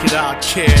Check it out, kid.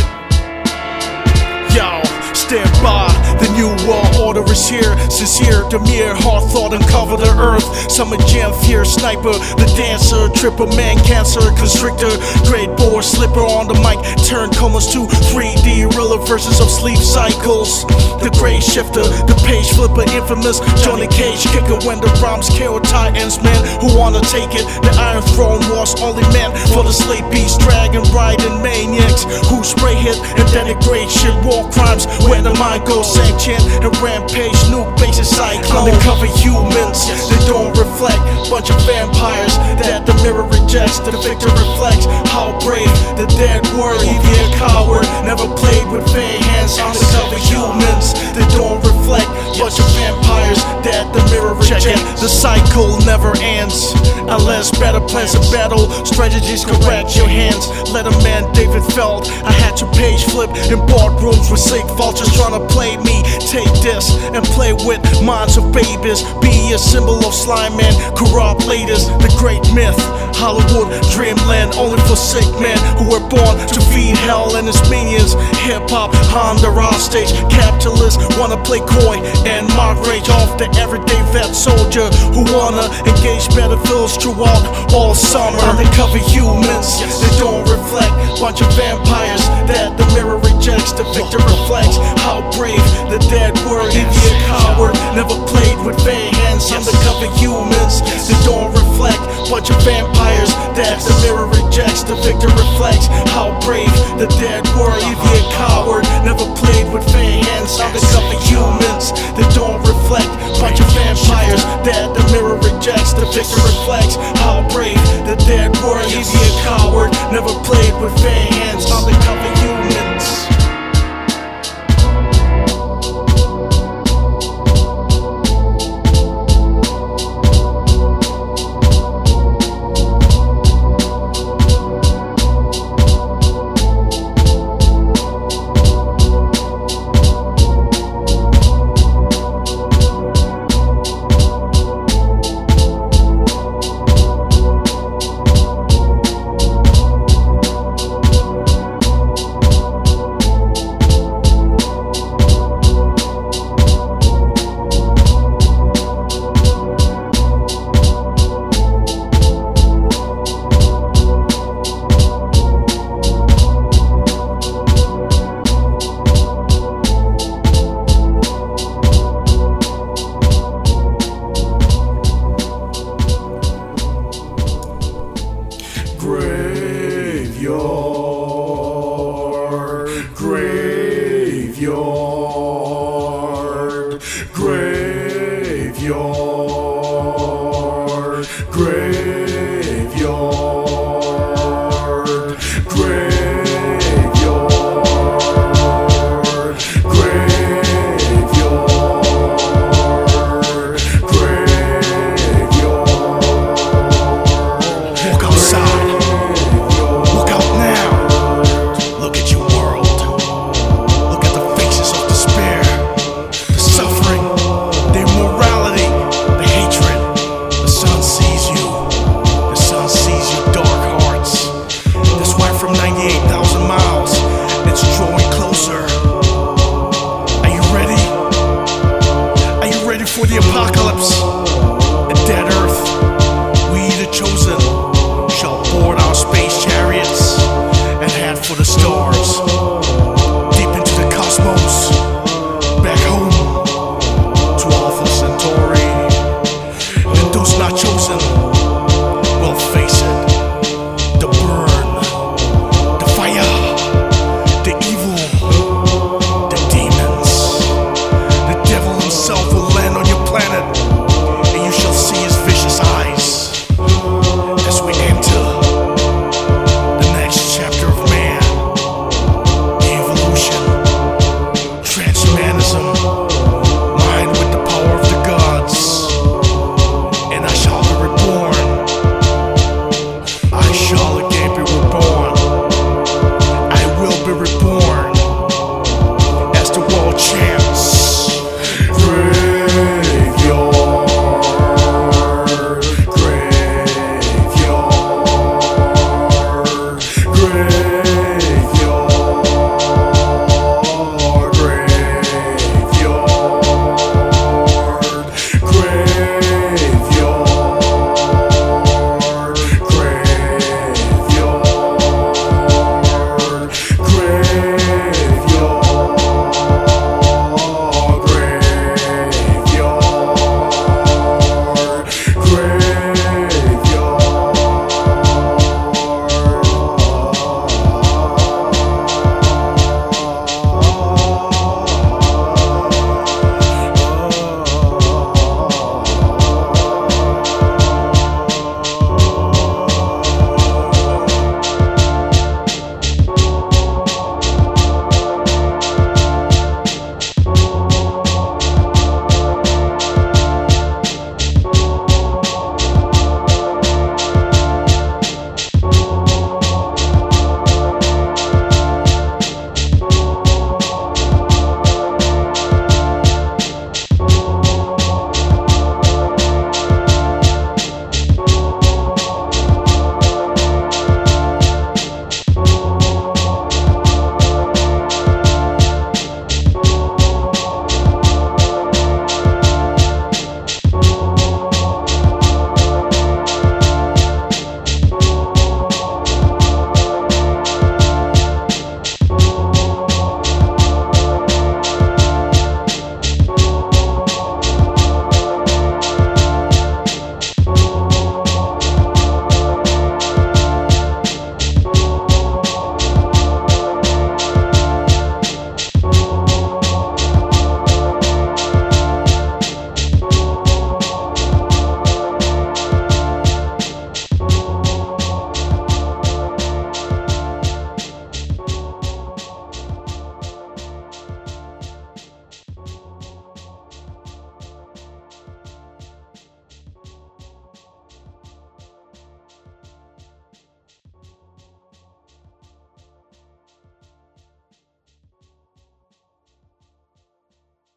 Yo, stand by. The new world order is here. Sincere, Demir, hard thought, uncover the earth. Summer jam, fear, sniper, the dancer, triple man, cancer, constrictor, great boar, slipper on the mic. Turn comas to 3D, realer versions of sleep cycles. The gray shifter, the page flipper, infamous. Johnny Cage kicker when the rhymes kill titans, man. Who wanna take it? The Iron Throne was only meant for the slate beast, dragon riding maniacs who spray hit and then the great shit, war crimes. Where the mind goes, sanction and rampage, nuke bases, cyclone. Undercover humans, they don't reflect. Bunch of vampires that the mirror rejects. The victor reflects how brave the dead were. He a coward, never played with vain hands. Undercover humans, they don't reflect. Bunch of vampires that the mirror rejects. The cycle never ends unless better plans of battle. Strategies correct your hands. Let a man David Feld. I had to page flip in boardrooms with sick vultures trying to play me. Take this and play with minds of babies. Be a symbol of slime man, corrupt leaders. The great myth, Hollywood dreamland, only for sick men who were born to feed hell and its minions. Hip hop on the raw stage, capitalists wanna play coy and mock rage off the everyday vet soldier who wanna engage battlefields throughout all summer. Undercover humans, they don't reflect. Bunch of vampires that the mirror rejects. The victor reflects how brave the dead were. A coward, never victor your